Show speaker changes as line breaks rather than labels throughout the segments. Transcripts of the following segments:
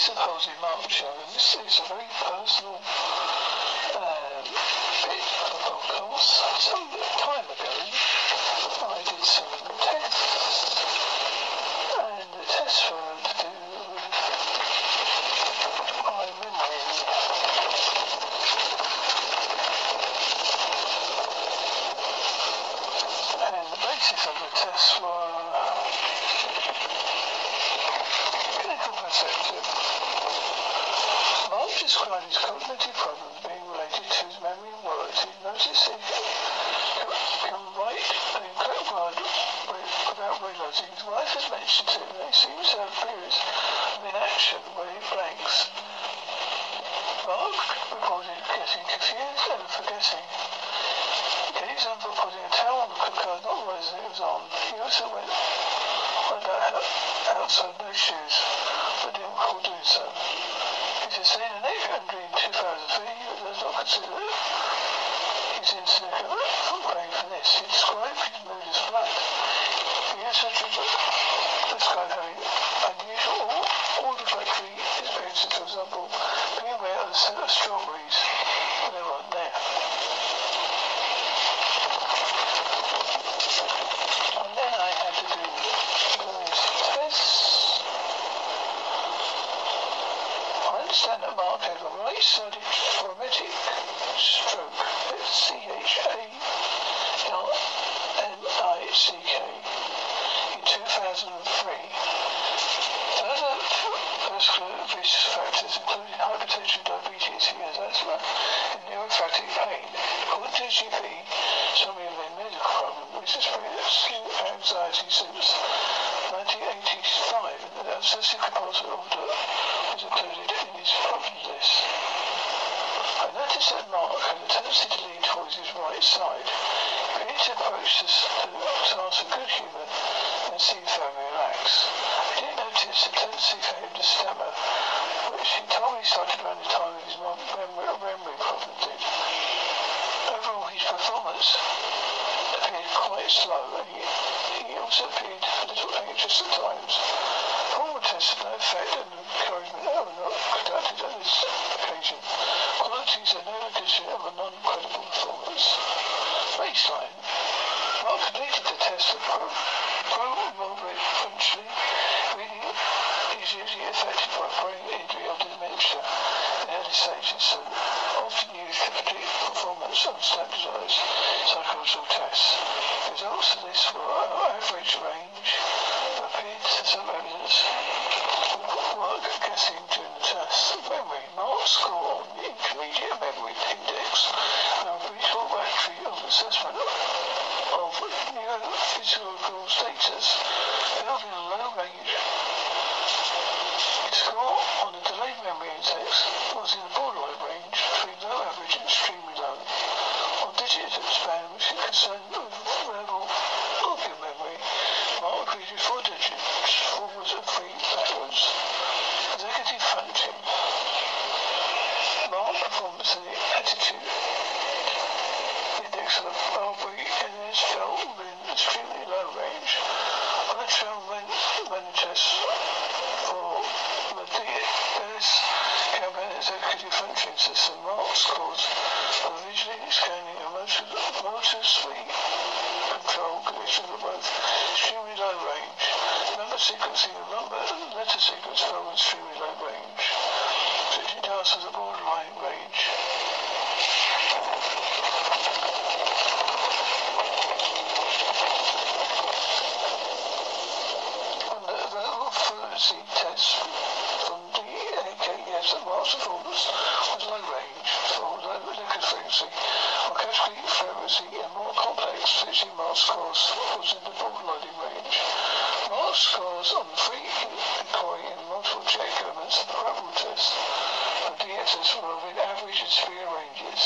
Halsey Mark show, and this is a very personal um, bit of a podcast. Some time ago, I did some tests, and the tests were to do with my memory. And the basis of the tests were clinical perspective. Mark described his cognitive problems being related to his memory He noticed he can write an incorrect word without realizing his wife has mentioned to him that he seems to have periods of inaction where he blanks. Mark reported getting confused and forgetting. Example of putting a towel on the cooker, not realizing it was on. He also went, went out, outside no shoes, but didn't recall doing so. He sustained a neck injury in 2003, but does not consider his incident from praying for this. He described his mood as flat. He also described having unusual olfactory experiences, for example, being aware of the scent of strawberries when they weren't there. And then I had to do various tests. I understand that Mark had a right-sided traumatic stroke. It's C-H-A-L-M-I-C-K in 2003. Further vascular risk factors including hypertension, diabetes, he has asthma, and neuropathic pain. To GP, some of their medical problem is experiencing anxiety since 1985, and that obsessive compulsive order was included in his problem list. I noticed that Mark had a tendency to lean towards his right side. He appeared to approach this task with good humour and seemed very relaxed. I didn't notice a tendency for him to stammer, which he told me started around the time of his memory, memory problem did. Overall, his performance appeared quite slow, and he, he also appeared a little anxious at times. Tests had no effect, and encouragement were not conducted on this occasion. Qualities are no indication of a non-credible performance. Baseline. Mark completed the test of pro, pro moderate functionally. Reading is usually affected by brain injury or dementia in early stages, so often used to predict performance on standardized psychological tests. Results of this were average range, appeared to some evidence work guessing during the test. Memory. Mark's score on the immediate memory index and a visual battery of assessment of neuropsychological status held in a low range. Score on the delayed memory index was in the borderline range between low average and extremely low. On digit is concerned of your memory, Mark with four digits, forwards and three backwards. Executive function. Mark performance and attitude of the RBANS fell within extremely low range. On a trail when test for DS campaign executive function system, Mark scores for visually scanning and motor, motor speed control conditions are both extremely low range. Number sequencing and number letter sequence fell in extremely low range. Switching tasks was a borderline range. On the verbal fluency test from the AKS at Mark's performance was low range for low liquid fluency. On category fluency and more switching Mark's scores was in the borderline range. Mark's scores on free inquiry in multiple check elements of the Rebel test and DSS were within average and severe ranges.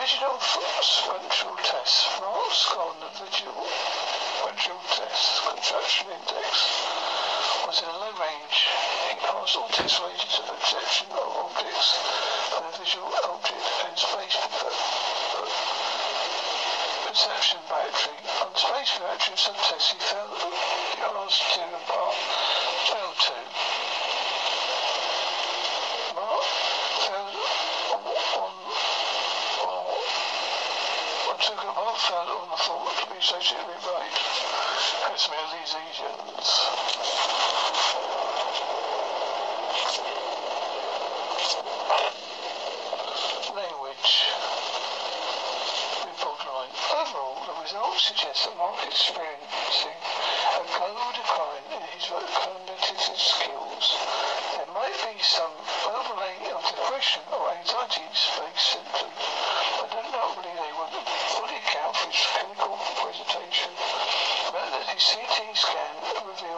Visual sequential test. Mark's score on the visual sequential test contraction index was in a low range. He passed all test ranges of perception of objects and a visual object and space perception battery on space virtues of Tessie fell yours to apart fell to. Mark fell on, on, on, on took a mark Found on the thought to be associated with right. That's merely these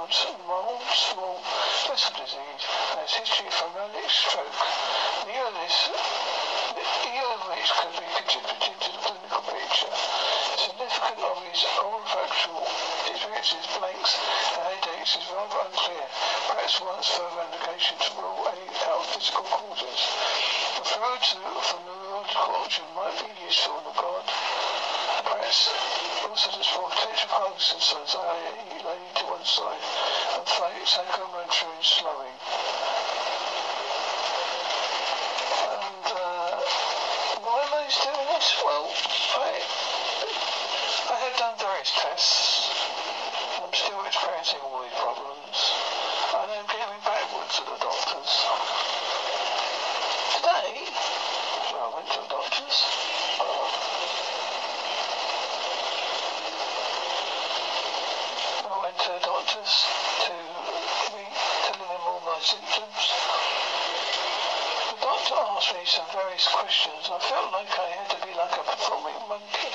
revealed mild small vessel disease and his history of pulmonary stroke. Neither this, either of which could be contributing to the clinical picture. Significant of his olfactory experiences, blanks and headaches is rather unclear. Perhaps once further indication to rule out physical causes. The third for neurological option might be useful in regard Perhaps also to potential Parkinson's, i.e. to one side and psychomotor slowing. And uh, why am I doing this? Well, I I have done various tests. I'm still experiencing all these problems. And I'm going backwards to the doctors. Today, well, I went to the doctors. I went to the doctors to me, telling them all my symptoms. The doctor asked me some various questions. I felt like I had to be like a performing monkey.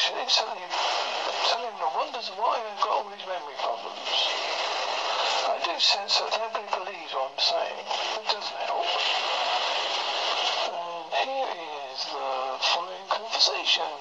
But I should instantly tell him the wonders of why I've got all these memory problems. I do sense that nobody believes what I'm saying. It doesn't help. And here is the following conversation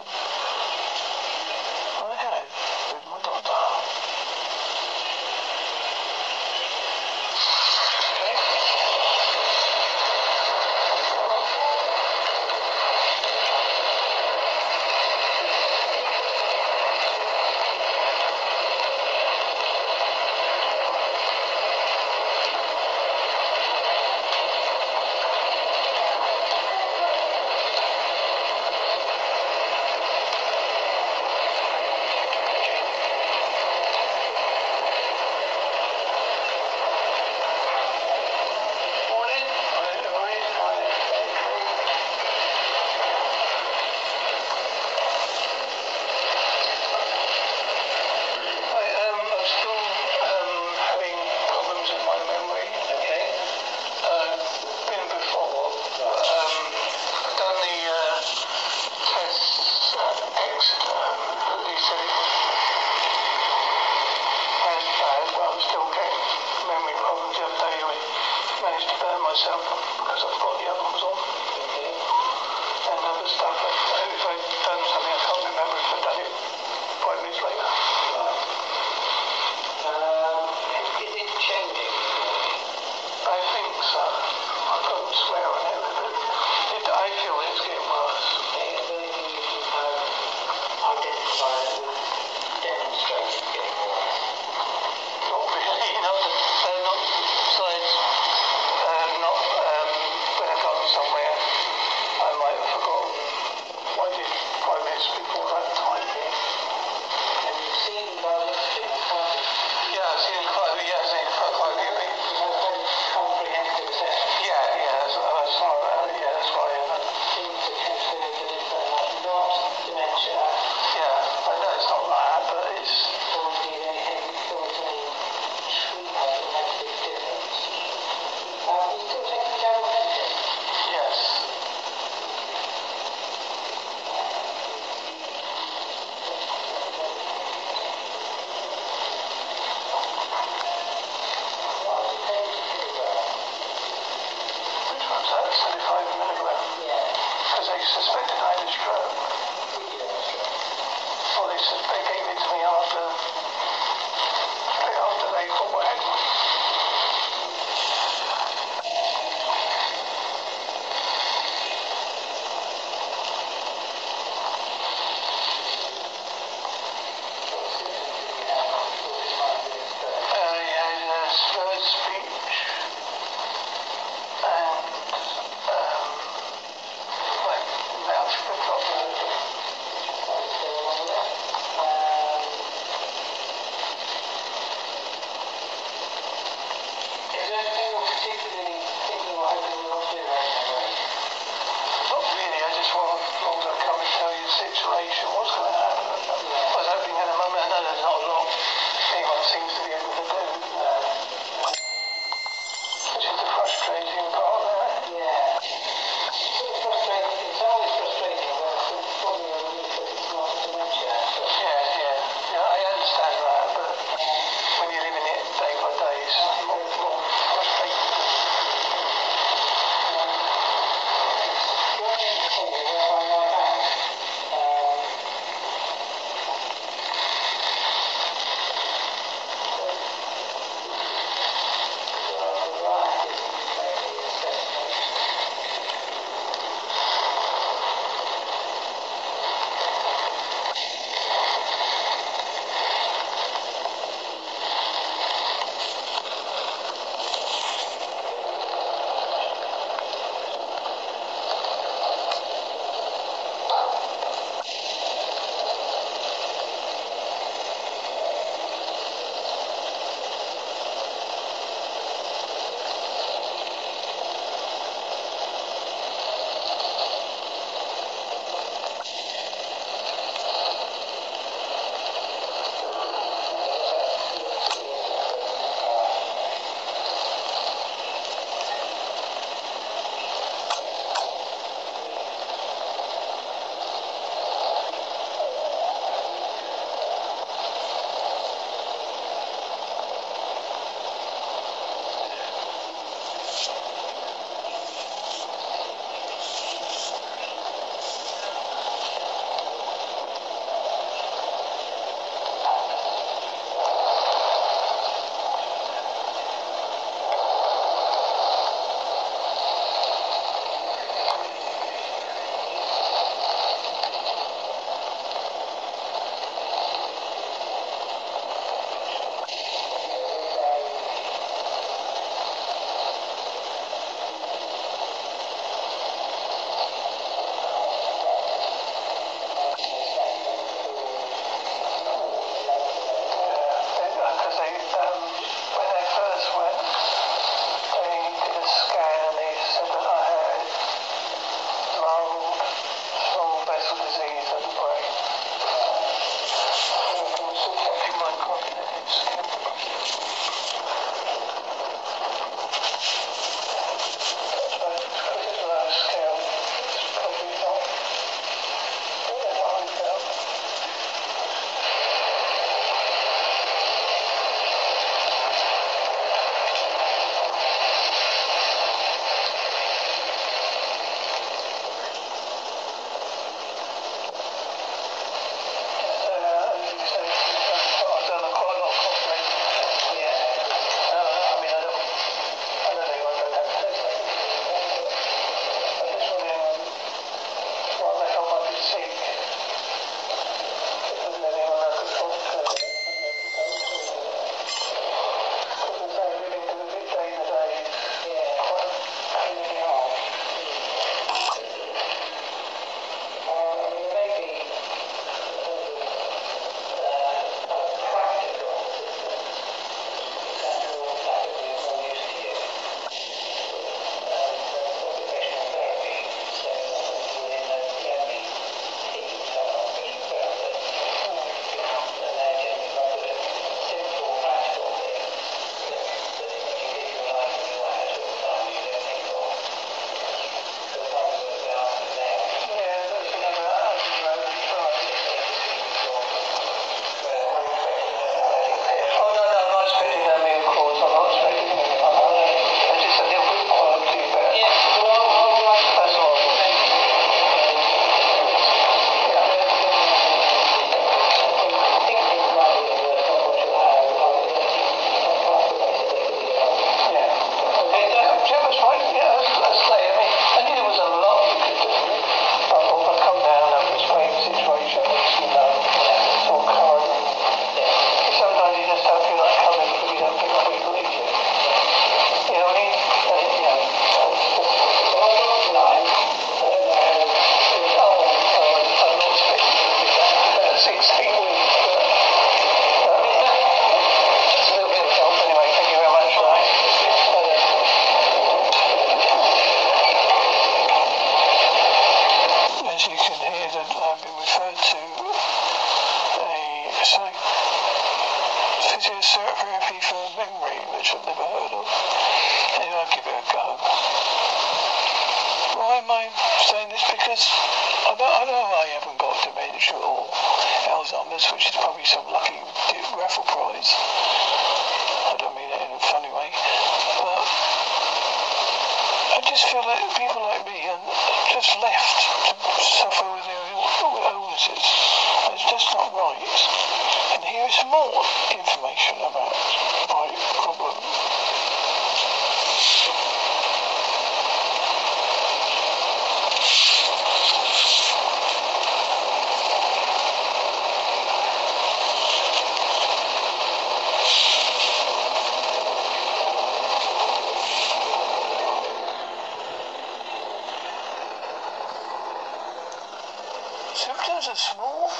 Symptoms of small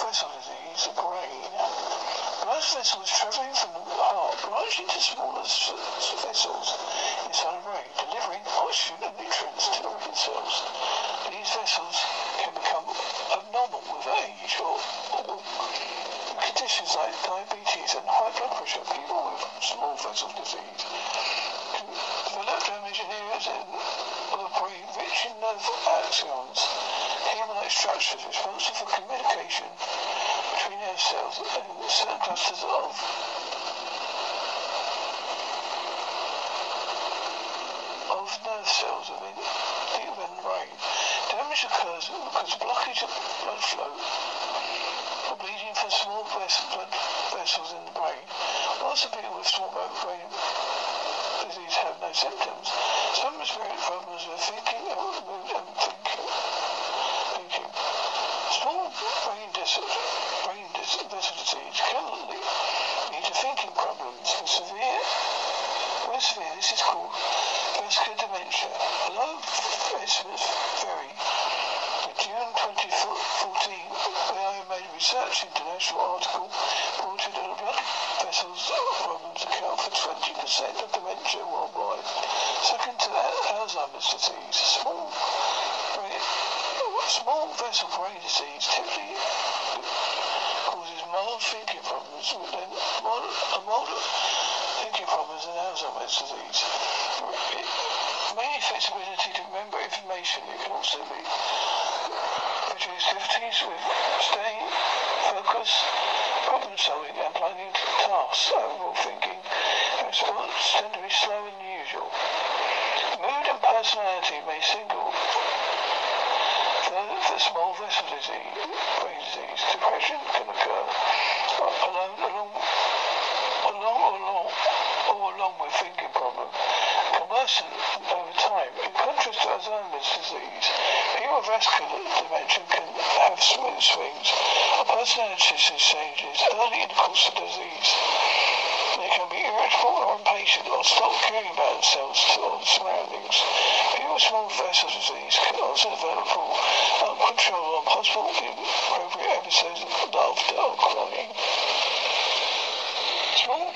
vessel disease of brain. Blood vessels travelling from the heart branch into smaller vessels inside the brain, delivering oxygen and nutrients to the brain cells. These vessels can become abnormal with age or, or conditions like diabetes and high blood pressure. People with small vessel disease can develop damage in areas of the brain rich in nerve axons human-like structures responsible for communication between nerve cells and certain clusters of of nerve cells within the brain. Damage occurs because blockage of blood flow or bleeding from small blood vessels in the brain. Lots of people with small brain disease have no symptoms. Some experience problems with thinking and thinking thinking. Small dis- brain disease can lead to thinking problems. For severe, severe, this is called vascular dementia. Although estimates vary, in June 2014, I made research international article reported that blood vessels problems account for 20% of dementia worldwide. Second to Alzheimer's disease, small brain Small vessel brain disease typically causes mild thinking problems, then mild, a thinking problems in Alzheimer's disease. It may affect ability to remember information. It can also be produce difficulties with staying focus, problem solving, and planning tasks. Overall thinking response tend to be slower than usual. Mood and personality may single the small vessel disease, brain disease, depression can occur alone, along, along, along, or along with thinking problem. Conversely, over time, in contrast to Alzheimer's disease, people vascular dementia can have mood swings personality changes early in the course of disease. They can be irritable or impatient or stop caring about themselves or the People with small vessel disease can also develop uncontrollable and possible inappropriate episodes of laughter or crying. Small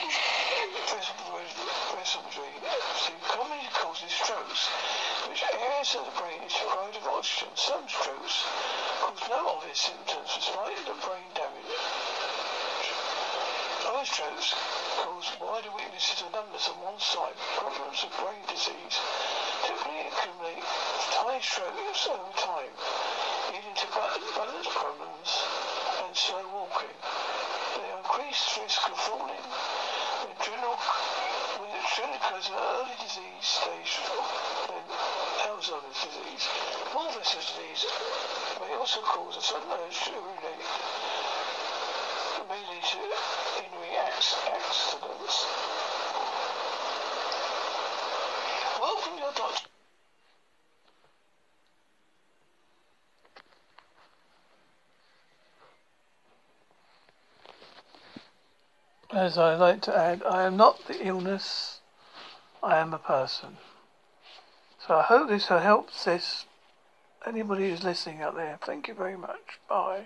vessel disease commonly causes strokes, which areas of the brain is deprived of oxygen. Some strokes cause no obvious symptoms despite the brain strokes cause wider weaknesses and numbness on one side. Problems of brain disease typically accumulate tiny strokes over time, leading to balance problems and slow walking. They increase risk of falling when generally occurs in an early disease stage than Alzheimer's disease. Vessel disease may also cause a sudden urge to urinate lead to injury accidents. Welcome your doctor. As I like to add, I am not the illness, I am a person. So I hope this helps this anybody who's listening out there. Thank you very much. Bye.